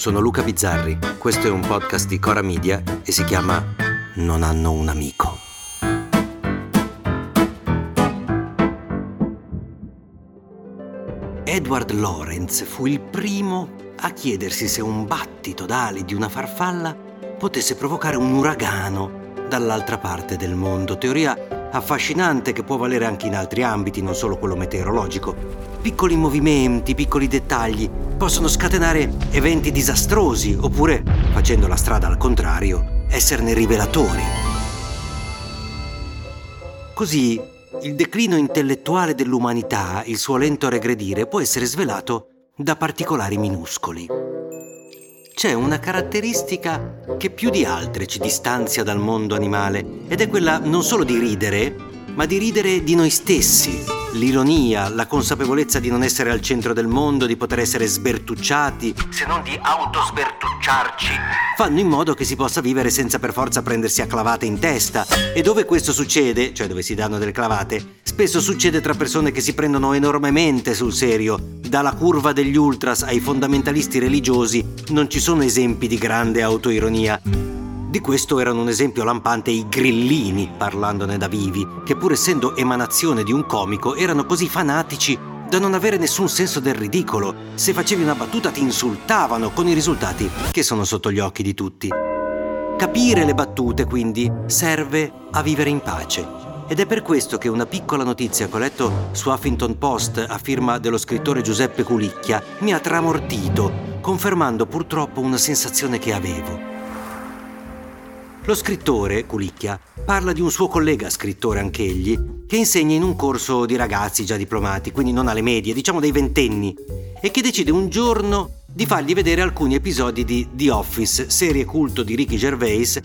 sono Luca Bizzarri, questo è un podcast di Cora Media e si chiama Non hanno un amico. Edward Lorenz fu il primo a chiedersi se un battito d'ali di una farfalla potesse provocare un uragano dall'altra parte del mondo. Teoria affascinante che può valere anche in altri ambiti, non solo quello meteorologico. Piccoli movimenti, piccoli dettagli possono scatenare eventi disastrosi oppure, facendo la strada al contrario, esserne rivelatori. Così, il declino intellettuale dell'umanità, il suo lento regredire, può essere svelato da particolari minuscoli. C'è una caratteristica che più di altre ci distanzia dal mondo animale ed è quella non solo di ridere, ma di ridere di noi stessi, l'ironia, la consapevolezza di non essere al centro del mondo, di poter essere sbertucciati, se non di autosbertucciarci, fanno in modo che si possa vivere senza per forza prendersi a clavate in testa. E dove questo succede, cioè dove si danno delle clavate, spesso succede tra persone che si prendono enormemente sul serio. Dalla curva degli ultras ai fondamentalisti religiosi non ci sono esempi di grande autoironia. Di questo erano un esempio lampante i grillini, parlandone da vivi, che pur essendo emanazione di un comico erano così fanatici da non avere nessun senso del ridicolo. Se facevi una battuta ti insultavano con i risultati che sono sotto gli occhi di tutti. Capire le battute, quindi, serve a vivere in pace. Ed è per questo che una piccola notizia che ho letto su Huffington Post a firma dello scrittore Giuseppe Culicchia mi ha tramortito, confermando purtroppo una sensazione che avevo. Lo scrittore, Culicchia, parla di un suo collega scrittore anch'egli, che insegna in un corso di ragazzi già diplomati, quindi non alle medie, diciamo dei ventenni, e che decide un giorno di fargli vedere alcuni episodi di The Office, serie culto di Ricky Gervais,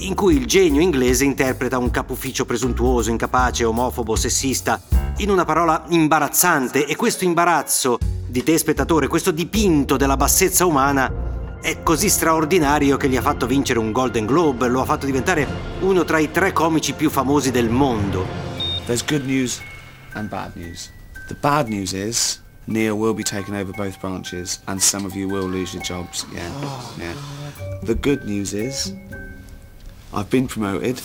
in cui il genio inglese interpreta un capo ufficio presuntuoso, incapace, omofobo, sessista, in una parola imbarazzante, e questo imbarazzo di te spettatore, questo dipinto della bassezza umana, è così straordinario che gli ha fatto vincere un Golden Globe, lo ha fatto diventare uno tra i tre comici più famosi del mondo. There's good news and bad news. The bad news is Neil will be taking over both branches and some of you will lose your jobs. Yeah. Yeah. The good news is I've been promoted.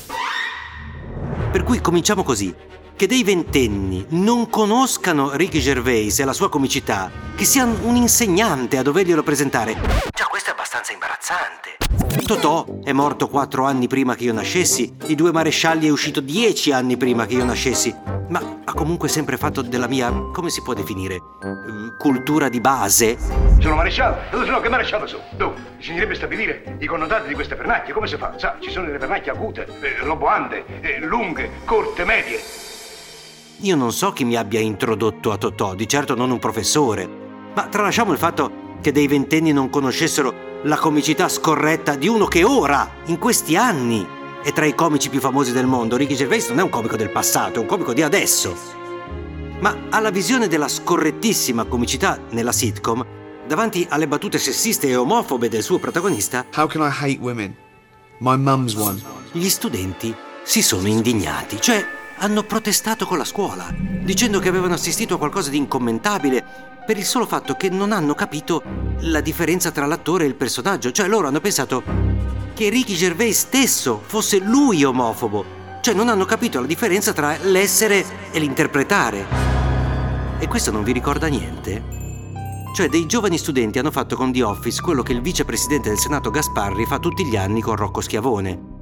Per cui cominciamo così. Che dei ventenni non conoscano Ricky Gervais e la sua comicità, che sia un insegnante a doverglielo presentare. Già questo è abbastanza imbarazzante. Totò è morto quattro anni prima che io nascessi, i due marescialli è uscito dieci anni prima che io nascessi, ma ha comunque sempre fatto della mia, come si può definire, cultura di base. Sono maresciallo, dove sono che maresciallo sono? Dove? Bisognerebbe stabilire i connotati di queste pernacchie, come si fa? Sa, ci sono delle pernacchie acute, eh, roboante, eh, lunghe, corte, medie. Io non so chi mi abbia introdotto a Totò, di certo non un professore, ma tralasciamo il fatto che dei ventenni non conoscessero la comicità scorretta di uno che ora, in questi anni, è tra i comici più famosi del mondo. Ricky Gervais non è un comico del passato, è un comico di adesso. Ma alla visione della scorrettissima comicità nella sitcom, davanti alle battute sessiste e omofobe del suo protagonista, gli studenti si sono indignati, cioè hanno protestato con la scuola, dicendo che avevano assistito a qualcosa di incommentabile per il solo fatto che non hanno capito la differenza tra l'attore e il personaggio, cioè loro hanno pensato che Ricky Gervais stesso fosse lui omofobo, cioè non hanno capito la differenza tra l'essere e l'interpretare. E questo non vi ricorda niente? Cioè dei giovani studenti hanno fatto con The Office quello che il vicepresidente del Senato Gasparri fa tutti gli anni con Rocco Schiavone.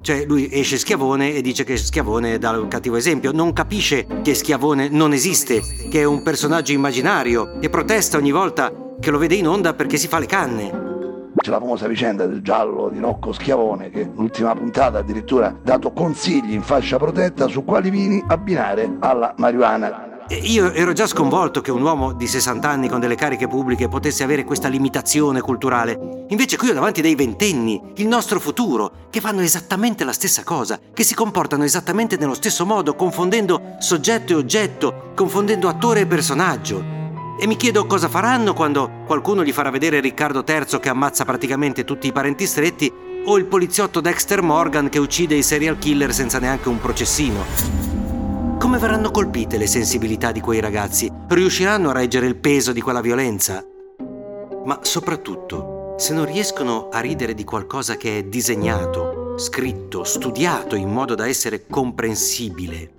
Cioè lui esce Schiavone e dice che Schiavone dà un cattivo esempio, non capisce che Schiavone non esiste, che è un personaggio immaginario e protesta ogni volta che lo vede in onda perché si fa le canne. C'è la famosa vicenda del giallo di Rocco Schiavone che l'ultima puntata addirittura ha dato consigli in fascia protetta su quali vini abbinare alla marijuana. Io ero già sconvolto che un uomo di 60 anni con delle cariche pubbliche potesse avere questa limitazione culturale. Invece qui ho davanti dei ventenni, il nostro futuro, che fanno esattamente la stessa cosa, che si comportano esattamente nello stesso modo, confondendo soggetto e oggetto, confondendo attore e personaggio. E mi chiedo cosa faranno quando qualcuno gli farà vedere Riccardo III che ammazza praticamente tutti i parenti stretti o il poliziotto Dexter Morgan che uccide i serial killer senza neanche un processino. Come verranno colpite le sensibilità di quei ragazzi? Riusciranno a reggere il peso di quella violenza? Ma soprattutto, se non riescono a ridere di qualcosa che è disegnato, scritto, studiato in modo da essere comprensibile,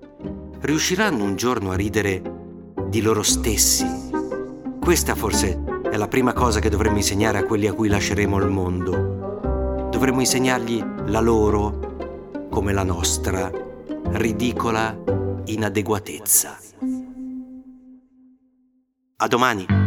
riusciranno un giorno a ridere di loro stessi. Questa forse è la prima cosa che dovremmo insegnare a quelli a cui lasceremo il mondo. Dovremmo insegnargli la loro, come la nostra, ridicola inadeguatezza. A domani!